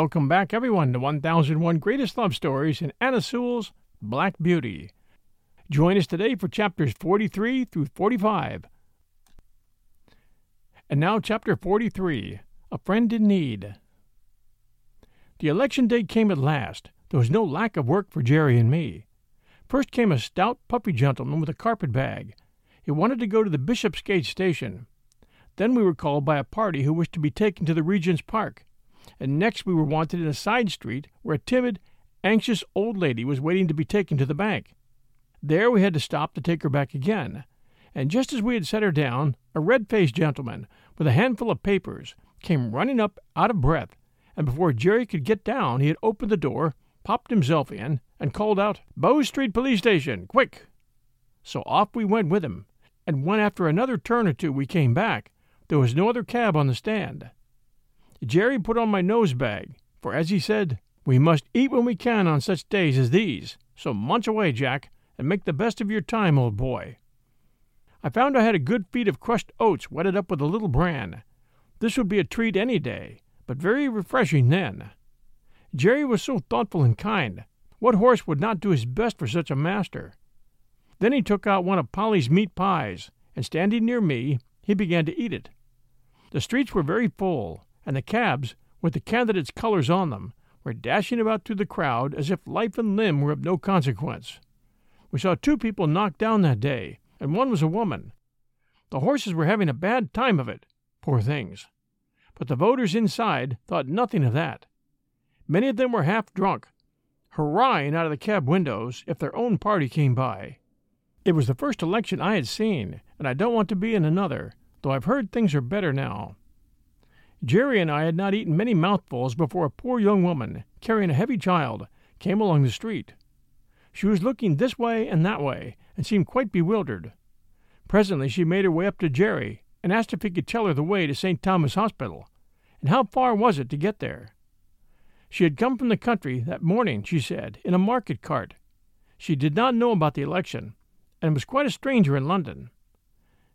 Welcome back, everyone, to 1001 Greatest Love Stories in Anna Sewell's Black Beauty. Join us today for chapters 43 through 45. And now, chapter 43 A Friend in Need. The election day came at last. There was no lack of work for Jerry and me. First came a stout, puppy gentleman with a carpet bag. He wanted to go to the Bishopsgate station. Then we were called by a party who wished to be taken to the Regent's Park and next we were wanted in a side street where a timid, anxious old lady was waiting to be taken to the bank. There we had to stop to take her back again, and just as we had set her down, a red faced gentleman with a handful of papers came running up out of breath, and before Jerry could get down he had opened the door, popped himself in, and called out, Bow Street Police Station, quick! So off we went with him, and when after another turn or two we came back, there was no other cab on the stand. Jerry put on my nose bag, for as he said, we must eat when we can on such days as these, so munch away, Jack, and make the best of your time, old boy. I found I had a good feed of crushed oats wetted up with a little bran. This would be a treat any day, but very refreshing then. Jerry was so thoughtful and kind. What horse would not do his best for such a master? Then he took out one of Polly's meat pies, and standing near me, he began to eat it. The streets were very full, and the cabs, with the candidates' colors on them, were dashing about through the crowd as if life and limb were of no consequence. We saw two people knocked down that day, and one was a woman. The horses were having a bad time of it, poor things. But the voters inside thought nothing of that. Many of them were half drunk, hurrahing out of the cab windows if their own party came by. It was the first election I had seen, and I don't want to be in another, though I've heard things are better now. Jerry and I had not eaten many mouthfuls before a poor young woman, carrying a heavy child, came along the street. She was looking this way and that way, and seemed quite bewildered. Presently she made her way up to Jerry, and asked if he could tell her the way to St. Thomas Hospital, and how far was it to get there. She had come from the country that morning, she said, in a market cart. She did not know about the election, and was quite a stranger in London.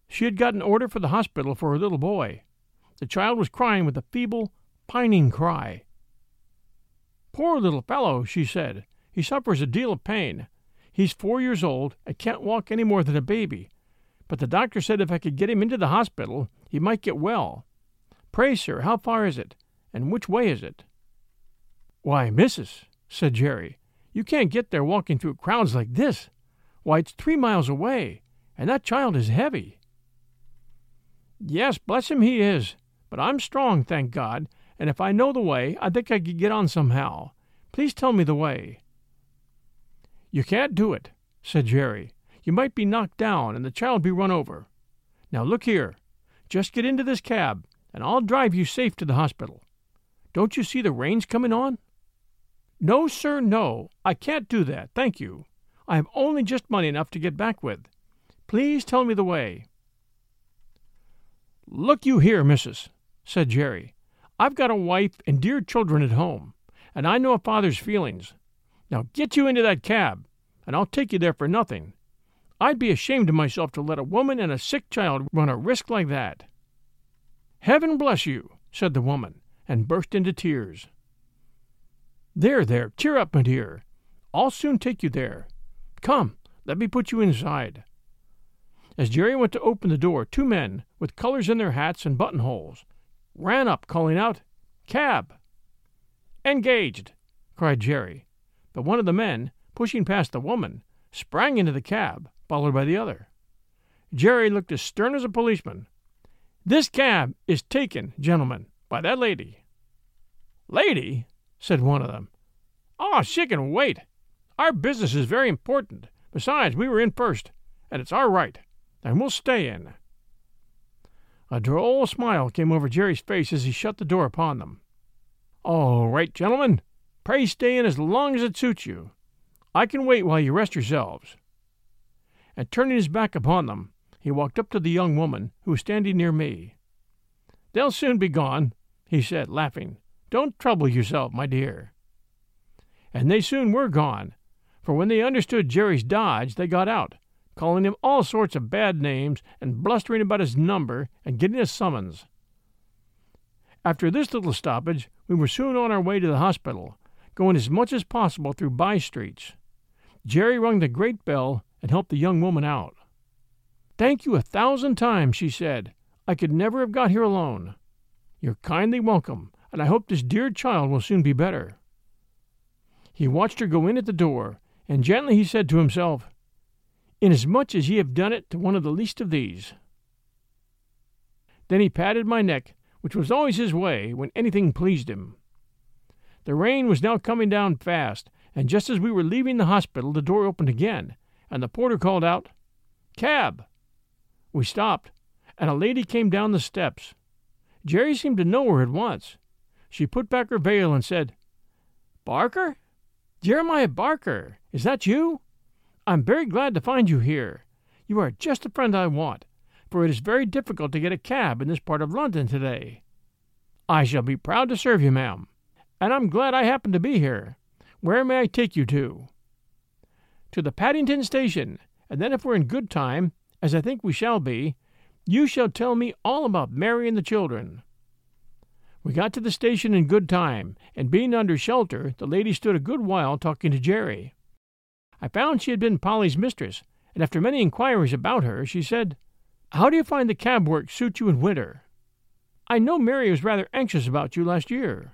She had got an order for the hospital for her little boy, the child was crying with a feeble, pining cry. Poor little fellow, she said. He suffers a deal of pain. He's four years old and can't walk any more than a baby. But the doctor said if I could get him into the hospital, he might get well. Pray, sir, how far is it? And which way is it? Why, missus, said Jerry, you can't get there walking through crowds like this. Why, it's three miles away, and that child is heavy. Yes, bless him, he is, but I'm strong, thank God, and if I know the way, I think I could get on somehow. Please tell me the way. You can't do it, said Jerry. You might be knocked down and the child be run over. Now look here. Just get into this cab, and I'll drive you safe to the hospital. Don't you see the rain's coming on? No, sir, no. I can't do that, thank you. I have only just money enough to get back with. Please tell me the way. Look you here, missus, said Jerry. I've got a wife and dear children at home, and I know a father's feelings. Now get you into that cab, and I'll take you there for nothing. I'd be ashamed of myself to let a woman and a sick child run a risk like that. Heaven bless you, said the woman, and burst into tears. There, there, cheer up, my dear. I'll soon take you there. Come, let me put you inside. As Jerry went to open the door, two men, with colors in their hats and buttonholes, ran up, calling out, Cab! Engaged! cried Jerry. But one of the men, pushing past the woman, sprang into the cab, followed by the other. Jerry looked as stern as a policeman. This cab is taken, gentlemen, by that lady. Lady? said one of them. Ah, oh, she can wait. Our business is very important. Besides, we were in first, and it's our right, and we'll stay in. A droll smile came over Jerry's face as he shut the door upon them. All right, gentlemen. Pray stay in as long as it suits you. I can wait while you rest yourselves. And turning his back upon them, he walked up to the young woman who was standing near me. They'll soon be gone, he said, laughing. Don't trouble yourself, my dear. And they soon were gone, for when they understood Jerry's dodge, they got out, calling him all sorts of bad names and blustering about his number and getting a summons. After this little stoppage, we we were soon on our way to the hospital, going as much as possible through by streets. Jerry rung the great bell and helped the young woman out. Thank you a thousand times, she said. I could never have got here alone. You're kindly welcome, and I hope this dear child will soon be better. He watched her go in at the door, and gently he said to himself, Inasmuch as ye have done it to one of the least of these. Then he patted my neck, which was always his way when anything pleased him. The rain was now coming down fast, and just as we were leaving the hospital, the door opened again, and the porter called out, Cab! We stopped, and a lady came down the steps. Jerry seemed to know her at once. She put back her veil and said, Barker? Jeremiah Barker, is that you? I'm very glad to find you here. You are just the friend I want, for it is very difficult to get a cab in this part of London today. I shall be proud to serve you, ma'am, and I'm glad I happened to be here. Where may I take you to? To the Paddington station, and then if we're in good time, as I think we shall be, you shall tell me all about Mary and the children. We got to the station in good time, and being under shelter, the lady stood a good while talking to Jerry. I found she had been Polly's mistress, and after many inquiries about her, she said, How do you find the cab work suit you in winter? I know Mary was rather anxious about you last year.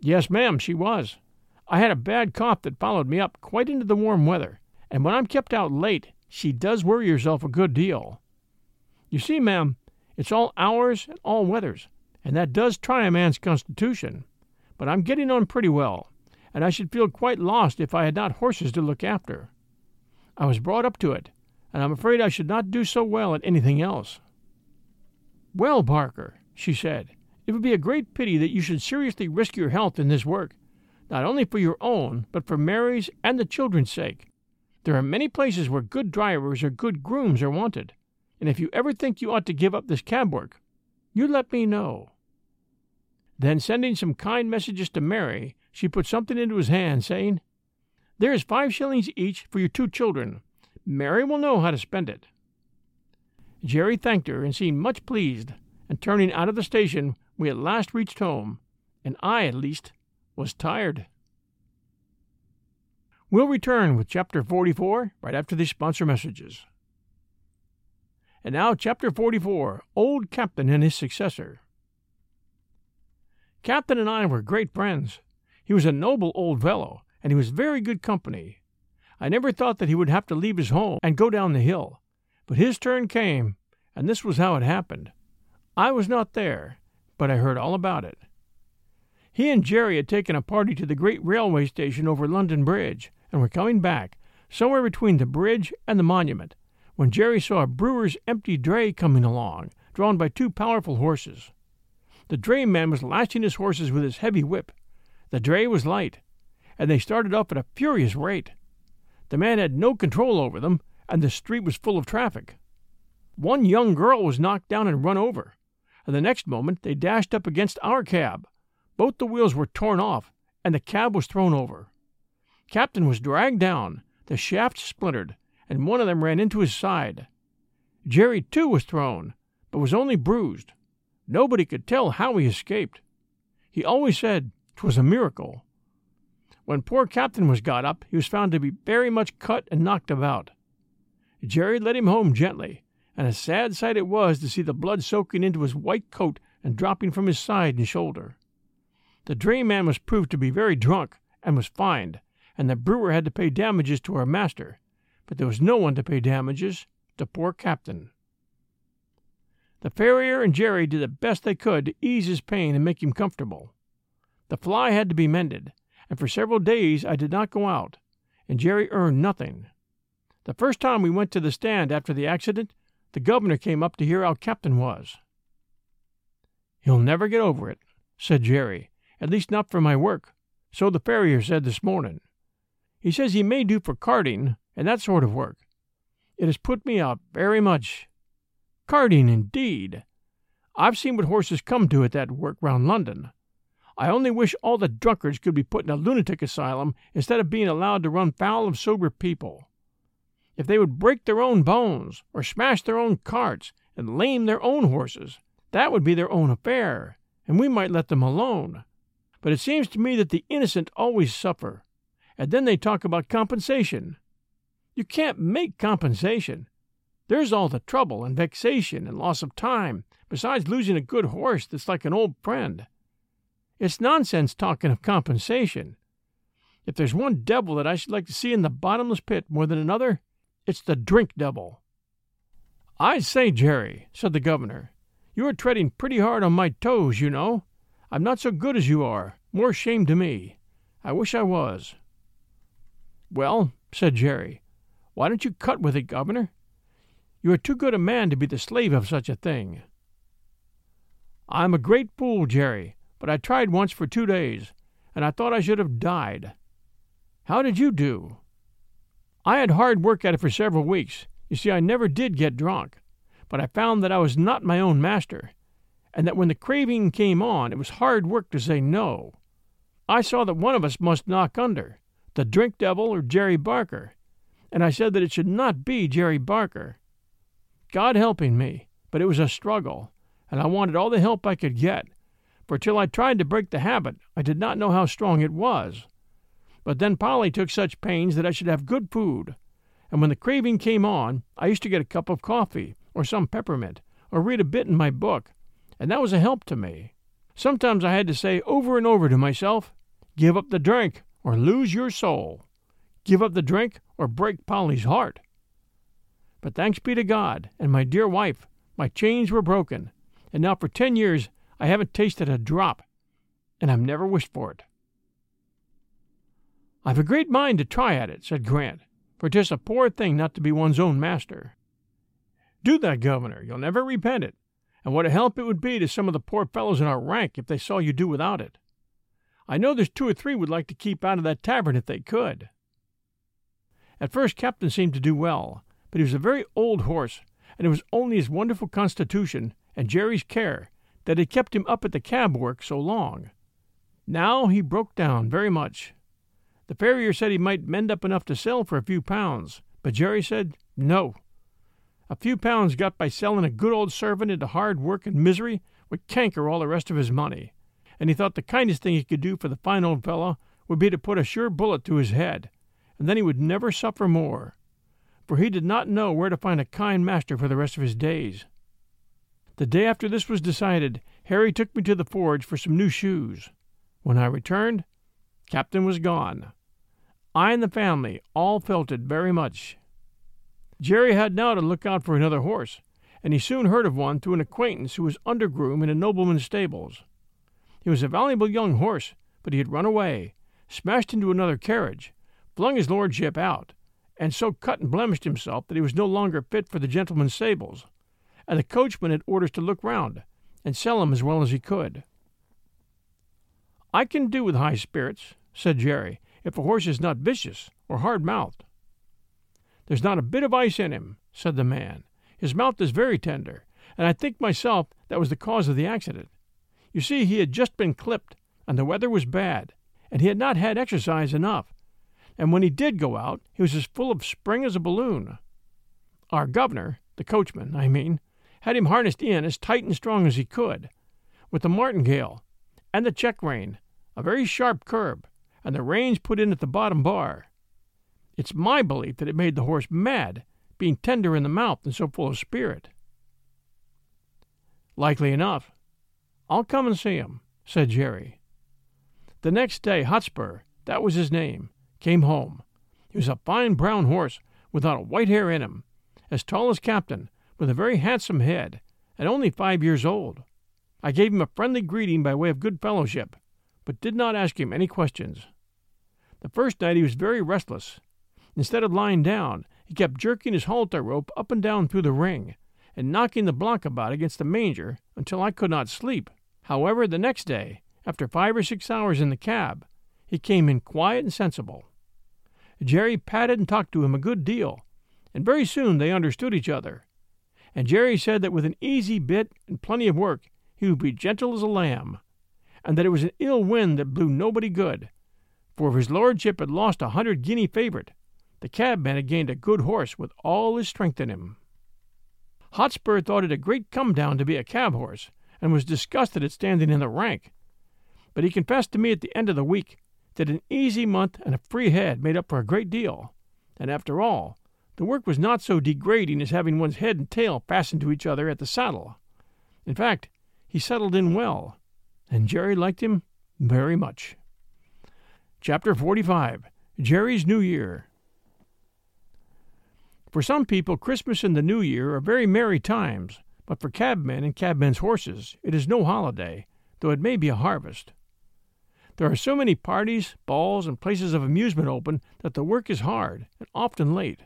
Yes, ma'am, she was. I had a bad cough that followed me up quite into the warm weather, and when I'm kept out late, she does worry herself a good deal. You see, ma'am, it's all hours and all weathers, and that does try a man's constitution. But I'm getting on pretty well, and I should feel quite lost if I had not horses to look after. I was brought up to it, and I'm afraid I should not do so well at anything else. Well, Barker, she said, it would be a great pity that you should seriously risk your health in this work, not only for your own, but for Mary's and the children's sake. There are many places where good drivers or good grooms are wanted, and if you ever think you ought to give up this cab work, you let me know. Then, sending some kind messages to Mary, she put something into his hand, saying, There is five shillings each for your two children. Mary will know how to spend it. Jerry thanked her and seemed much pleased, and turning out of the station, we at last reached home, and I, at least, was tired. We'll return with Chapter 44 right after these sponsor messages. And now, Chapter 44 Old Captain and His Successor. Captain and I were great friends. He was a noble old fellow, and he was very good company. I never thought that he would have to leave his home and go down the hill, but his turn came, and this was how it happened. I was not there, but I heard all about it. He and Jerry had taken a party to the great railway station over London Bridge, and were coming back, somewhere between the bridge and the monument, when Jerry saw a brewer's empty dray coming along, drawn by two powerful horses. The drayman was lashing his horses with his heavy whip, the dray was light, and they started off at a furious rate. The man had no control over them, and the street was full of traffic. One young girl was knocked down and run over, and the next moment they dashed up against our cab. Both the wheels were torn off, and the cab was thrown over. Captain was dragged down, the shaft splintered, and one of them ran into his side. Jerry, too, was thrown, but was only bruised. Nobody could tell how he escaped. He always said 'Twas a miracle. When poor Captain was got up, he was found to be very much cut and knocked about. Jerry led him home gently, and a sad sight it was to see the blood soaking into his white coat and dropping from his side and shoulder. The drayman was proved to be very drunk, and was fined, and the brewer had to pay damages to our master, but there was no one to pay damages to poor Captain. The farrier and Jerry did the best they could to ease his pain and make him comfortable. The fly had to be mended, and for several days I did not go out, and Jerry earned nothing. The first time we went to the stand after the accident, the governor came up to hear how Captain was. He'll never get over it, said Jerry, at least not for my work. So the farrier said this morning. He says he may do for carting and that sort of work. It has put me out very much. Carting, indeed! I've seen what horses come to at that work round London. I only wish all the drunkards could be put in a lunatic asylum instead of being allowed to run foul of sober people. If they would break their own bones, or smash their own carts, and lame their own horses, that would be their own affair, and we might let them alone. But it seems to me that the innocent always suffer, and then they talk about compensation. You can't make compensation. There's all the trouble and vexation and loss of time, besides losing a good horse that's like an old friend. It's nonsense talking of compensation. If there's one devil that I should like to see in the bottomless pit more than another, it's the drink devil. I say, Jerry, said the governor, you are treading pretty hard on my toes, you know. I'm not so good as you are. More shame to me. I wish I was. Well, said Jerry, why don't you cut with it, governor? You are too good a man to be the slave of such a thing. I'm a great fool, Jerry, but I tried once for two days, and I thought I should have died. How did you do? I had hard work at it for several weeks. You see, I never did get drunk but I found that I was not my own master, and that when the craving came on, it was hard work to say no. I saw that one of us must knock under, the drink devil or Jerry Barker, and I said that it should not be Jerry Barker. God helping me, but it was a struggle, and I wanted all the help I could get, for till I tried to break the habit, I did not know how strong it was. But then Polly took such pains that I should have good food, and when the craving came on, I used to get a cup of coffee or some peppermint, or read a bit in my book, and that was a help to me. Sometimes I had to say over and over to myself, Give up the drink, or lose your soul. Give up the drink, or break Polly's heart. But thanks be to God and my dear wife, my chains were broken, and now for ten years I haven't tasted a drop, and I've never wished for it. I've a great mind to try at it, said Grant, for 'tis a poor thing not to be one's own master. Do that, Governor. You'll never repent it. And what a help it would be to some of the poor fellows in our rank if they saw you do without it. I know there's two or three would like to keep out of that tavern if they could. At first, Captain seemed to do well, but he was a very old horse, and it was only his wonderful constitution and Jerry's care that had kept him up at the cab work so long. Now he broke down very much. The farrier said he might mend up enough to sell for a few pounds, but Jerry said no, a few pounds got by selling a good old servant into hard work and misery would canker all the rest of his money, and he thought the kindest thing he could do for the fine old fellow would be to put a sure bullet to his head, and then he would never suffer more, for he did not know where to find a kind master for the rest of his days. The day after this was decided, Harry took me to the forge for some new shoes. When I returned, Captain was gone. I and the family all felt it very much. Jerry had now to look out for another horse, and he soon heard of one through an acquaintance who was undergroom in a nobleman's stables. He was a valuable young horse, but he had run away, smashed into another carriage, flung his lordship out, and so cut and blemished himself that he was no longer fit for the gentleman's stables, and the coachman had orders to look round and sell him as well as he could. I can do with high spirits, said Jerry, if a horse is not vicious or hard mouthed. There's not a bit of ice in him, said the man. His mouth is very tender, and I think myself that was the cause of the accident. You see, he had just been clipped, and the weather was bad, and he had not had exercise enough. And when he did go out, he was as full of spring as a balloon. Our governor, the coachman, I mean, had him harnessed in as tight and strong as he could, with the martingale and the check rein, a very sharp curb, and the reins put in at the bottom bar. It's my belief that it made the horse mad, being tender in the mouth and so full of spirit. Likely enough. I'll come and see him, said Jerry. The next day, Hotspur, that was his name, came home. He was a fine brown horse without a white hair in him, as tall as Captain, with a very handsome head, and only five years old. I gave him a friendly greeting by way of good fellowship, but did not ask him any questions. The first night he was very restless, Instead of lying down, he kept jerking his halter rope up and down through the ring, and knocking the block about against the manger until I could not sleep. However, the next day, after five or six hours in the cab, he came in quiet and sensible. Jerry patted and talked to him a good deal, and very soon they understood each other. And Jerry said that with an easy bit and plenty of work he would be gentle as a lamb, and that it was an ill wind that blew nobody good, for if his lordship had lost a hundred guinea favorite, the cabman had gained a good horse with all his strength in him. Hotspur thought it a great come down to be a cab horse, and was disgusted at standing in the rank. But he confessed to me at the end of the week that an easy month and a free head made up for a great deal, and after all, the work was not so degrading as having one's head and tail fastened to each other at the saddle. In fact, he settled in well, and Jerry liked him very much. Chapter 45 Jerry's New Year For some people, Christmas and the New Year are very merry times, but for cabmen and cabmen's horses it is no holiday, though it may be a harvest. There are so many parties, balls, and places of amusement open that the work is hard and often late.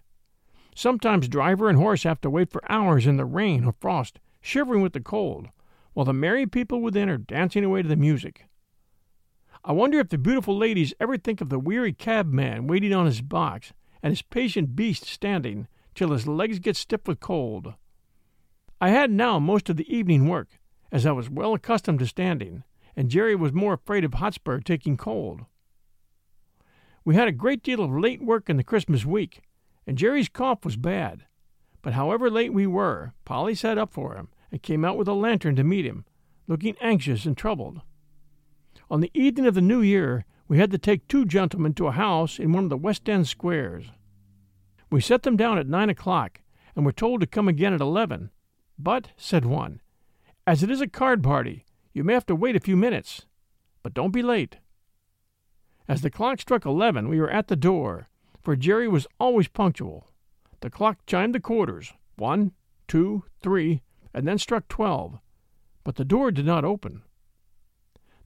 Sometimes driver and horse have to wait for hours in the rain or frost, shivering with the cold, while the merry people within are dancing away to the music. I wonder if the beautiful ladies ever think of the weary cabman waiting on his box and his patient beast standing till his legs get stiff with cold. I had now most of the evening work, as I was well accustomed to standing, and Jerry was more afraid of Hotspur taking cold. We had a great deal of late work in the Christmas week, and Jerry's cough was bad. But however late we were, Polly sat up for him and came out with a lantern to meet him, looking anxious and troubled. On the evening of the New Year, we had to take two gentlemen to a house in one of the West End squares. We set them down at nine o'clock, and were told to come again at eleven. But, said one, as it is a card party, you may have to wait a few minutes. But don't be late. As the clock struck eleven, we were at the door, for Jerry was always punctual. The clock chimed the quarters one, two, three, and then struck twelve, but the door did not open.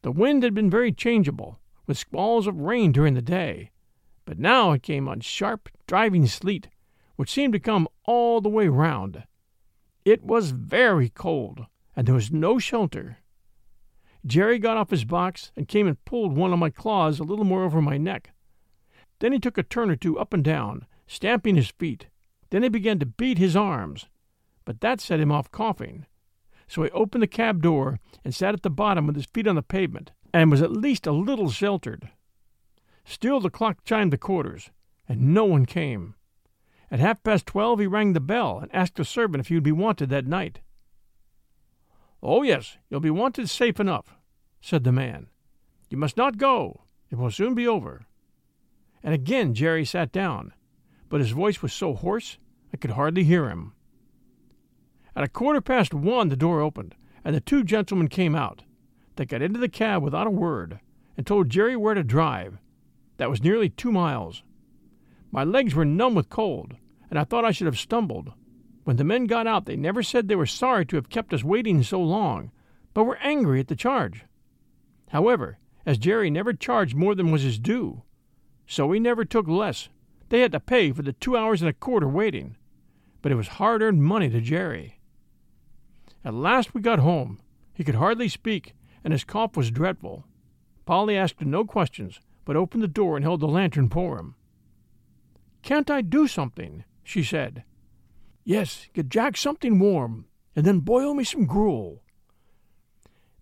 The wind had been very changeable, with squalls of rain during the day, but now it came on sharp, driving sleet, which seemed to come all the way round. It was very cold, and there was no shelter. Jerry got off his box and came and pulled one of my claws a little more over my neck. Then he took a turn or two up and down, stamping his feet. Then he began to beat his arms. But that set him off coughing. So he opened the cab door and sat at the bottom with his feet on the pavement, and was at least a little sheltered. Still the clock chimed the quarters, and no one came. At half past twelve he rang the bell and asked a servant if he would be wanted that night. Oh, yes, you'll be wanted safe enough, said the man. You must not go. It will soon be over and again Jerry sat down, but his voice was so hoarse I could hardly hear him. At a quarter past one the door opened, and the two gentlemen came out. They got into the cab without a word, and told Jerry where to drive. That was nearly two miles. My legs were numb with cold, and I thought I should have stumbled. When the men got out, they never said they were sorry to have kept us waiting so long, but were angry at the charge. However, as Jerry never charged more than was his due, so we never took less. They had to pay for the two hours and a quarter waiting, but it was hard earned money to Jerry. At last we got home. He could hardly speak, and his cough was dreadful. Polly asked no questions, but opened the door and held the lantern for him. Can't I do something? she said. Yes, get Jack something warm, and then boil me some gruel.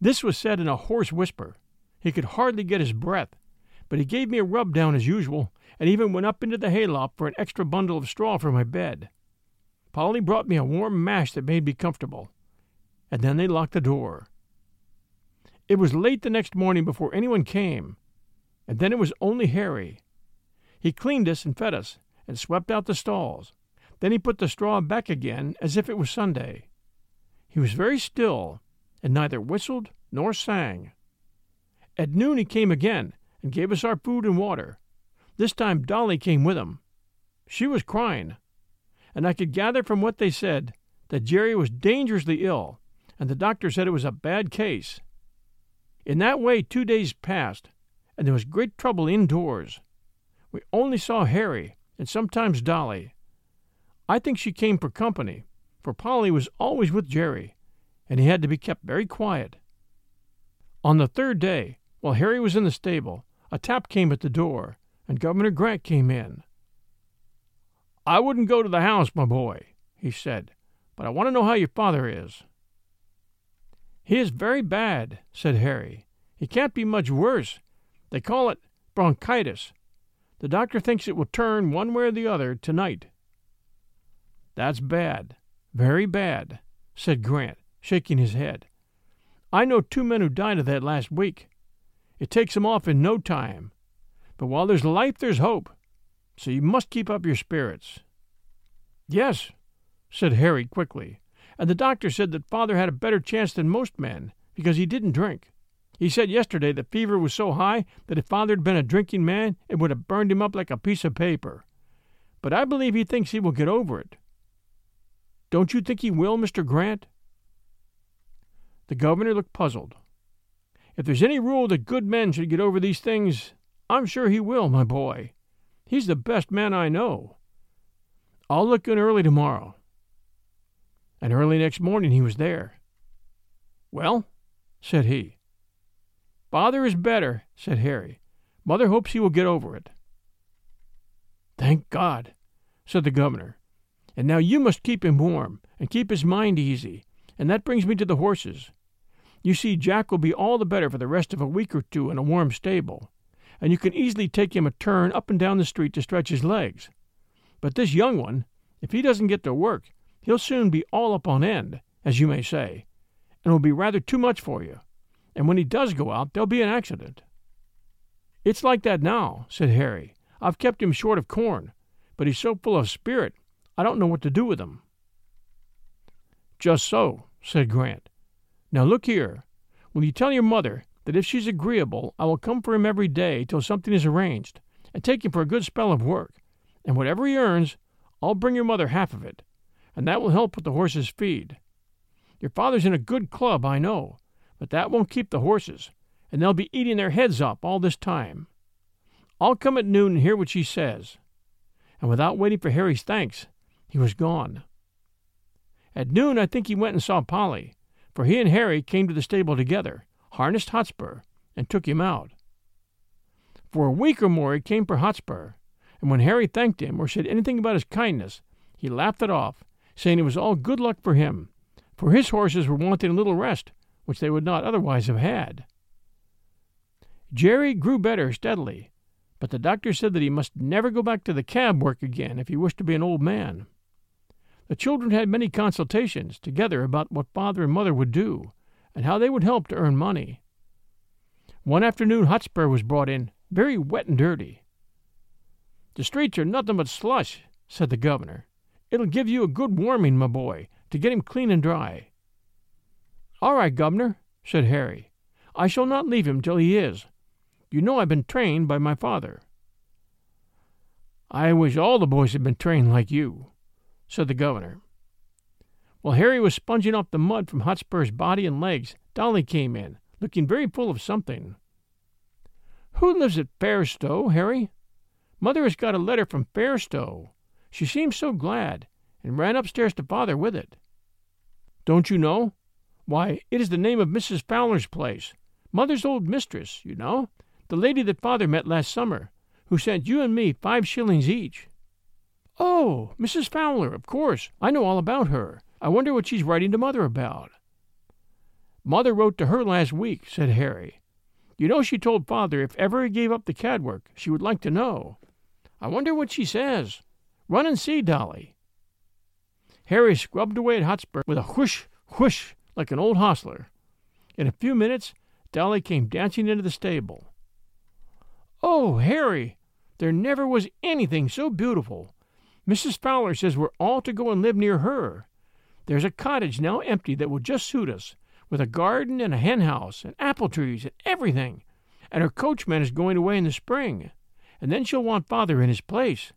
This was said in a hoarse whisper. He could hardly get his breath, but he gave me a rub down as usual, and even went up into the hayloft for an extra bundle of straw for my bed. Polly brought me a warm mash that made me comfortable, and then they locked the door. It was late the next morning before anyone came, and then it was only Harry. He cleaned us and fed us, and swept out the stalls. Then he put the straw back again as if it was Sunday. He was very still, and neither whistled nor sang. At noon he came again, and gave us our food and water. This time Dolly came with him. She was crying, and I could gather from what they said that Jerry was dangerously ill, and the doctor said it was a bad case. In that way, two days passed, and there was great trouble indoors. We only saw Harry and sometimes Dolly. I think she came for company, for Polly was always with Jerry, and he had to be kept very quiet. On the third day, while Harry was in the stable, a tap came at the door, and Governor Grant came in. I wouldn't go to the house, my boy, he said, but I want to know how your father is. He is very bad, said Harry. He can't be much worse. They call it bronchitis. The doctor thinks it will turn one way or the other tonight. That's bad, very bad, said Grant, shaking his head. I know two men who died of that last week. It takes 'em off in no time. But while there's life, there's hope. So you must keep up your spirits. Yes, said Harry quickly. And the doctor said that father had a better chance than most men because he didn't drink. He said yesterday the fever was so high that if father had been a drinking man, it would have burned him up like a piece of paper. But I believe he thinks he will get over it. Don't you think he will, Mr. Grant? The governor looked puzzled. If there's any rule that good men should get over these things, I'm sure he will, my boy. He's the best man I know. I'll look in early tomorrow. And early next morning he was there. Well, said he. Father is better, said Harry. Mother hopes he will get over it. Thank God, said the governor. And now you must keep him warm and keep his mind easy. And that brings me to the horses. You see, Jack will be all the better for the rest of a week or two in a warm stable, and you can easily take him a turn up and down the street to stretch his legs. But this young one, if he doesn't get to work, he'll soon be all up on end, as you may say, and will be rather too much for you. And when he does go out, there'll be an accident. It's like that now, said Harry. I've kept him short of corn, but he's so full of spirit, I don't know what to do with him. Just so, said Grant. Now look here. Will you tell your mother that if she's agreeable, I will come for him every day till something is arranged, and take him for a good spell of work, and whatever he earns, I'll bring your mother half of it, and that will help with the horses' feed. Your father's in a good club, I know, but that won't keep the horses, and they'll be eating their heads up all this time. I'll come at noon and hear what she says. And without waiting for Harry's thanks, he was gone. At noon, I think he went and saw Polly, for he and Harry came to the stable together, harnessed Hotspur, and took him out. For a week or more he came for Hotspur, and when Harry thanked him or said anything about his kindness, he laughed it off, saying it was all good luck for him, for his horses were wanting a little rest, which they would not otherwise have had. Jerry grew better steadily, but the doctor said that he must never go back to the cab work again if he wished to be an old man. The children had many consultations together about what father and mother would do, and how they would help to earn money. One afternoon Hotspur was brought in, very wet and dirty. The streets are nothing but slush, said the governor. It'll give you a good warming, my boy, to get him clean and dry. All right, governor, said Harry. I shall not leave him till he is. You know I've been trained by my father. I wish all the boys had been trained like you, said the governor. While Harry was sponging off the mud from Hotspur's body and legs, Dolly came in, looking very full of something. Who lives at Fairstowe, Harry? Mother has got a letter from Fairstowe. She seemed so glad, and ran upstairs to father with it. Don't you know? Why, it is the name of Mrs. Fowler's place, mother's old mistress, you know, the lady that father met last summer, who sent you and me five shillings each. Oh, Mrs. Fowler, of course. I know all about her. I wonder what she's writing to mother about. Mother wrote to her last week, said Harry. You know she told father if ever he gave up the cad work, she would like to know. I wonder what she says. Run and see, Dolly. Harry scrubbed away at Hotspur with a whoosh, whoosh, like an old hostler. In a few minutes, Dolly came dancing into the stable. Oh, Harry, there never was anything so beautiful. Mrs. Fowler says we're all to go and live near her. There's a cottage now empty that will just suit us, with a garden and a hen house and apple trees and everything. And her coachman is going away in the spring. And then she'll want father in his place.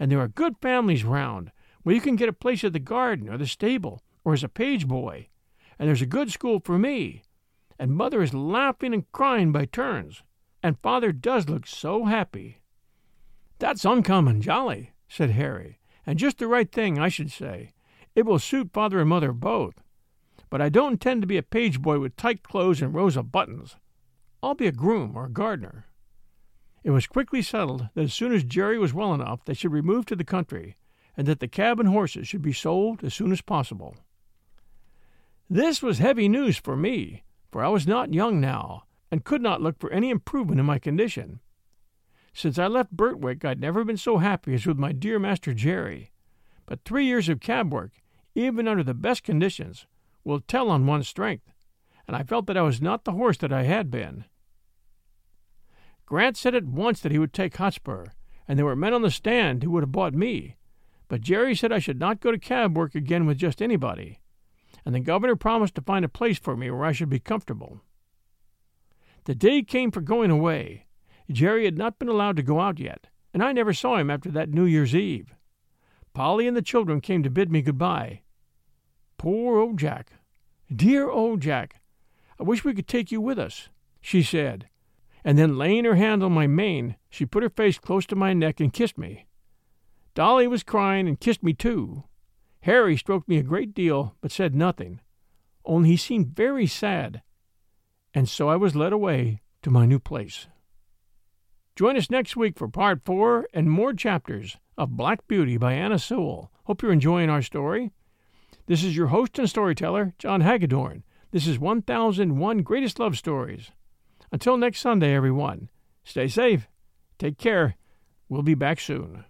And there are good families round, where you can get a place at the garden or the stable or as a page boy. And there's a good school for me. And mother is laughing and crying by turns. And father does look so happy. That's uncommon jolly, said Harry, and just the right thing, I should say. It will suit father and mother both. But I don't intend to be a page boy with tight clothes and rows of buttons. I'll be a groom or a gardener. It was quickly settled that as soon as Jerry was well enough, they should remove to the country, and that the cab and horses should be sold as soon as possible. This was heavy news for me, for I was not young now, and could not look for any improvement in my condition. Since I left Birtwick, I'd never been so happy as with my dear Master Jerry. But three years of cab work, even under the best conditions, will tell on one's strength, and I felt that I was not the horse that I had been. Grant said at once that he would take Hotspur, and there were men on the stand who would have bought me, but Jerry said I should not go to cab work again with just anybody, and the governor promised to find a place for me where I should be comfortable. The day came for going away. Jerry had not been allowed to go out yet, and I never saw him after that New Year's Eve. Polly and the children came to bid me good bye. Poor old Jack! Dear old Jack! I wish we could take you with us, she said, and then laying her hand on my mane, she put her face close to my neck and kissed me. Dolly was crying and kissed me too. Harry stroked me a great deal, but said nothing, only he seemed very sad, and so I was led away to my new place. Join us next week for part four and more chapters of Black Beauty by Anna Sewell. Hope you're enjoying our story. This is your host and storyteller, John Hagedorn. This is 1001 Greatest Love Stories. Until next Sunday, everyone, stay safe, take care. We'll be back soon.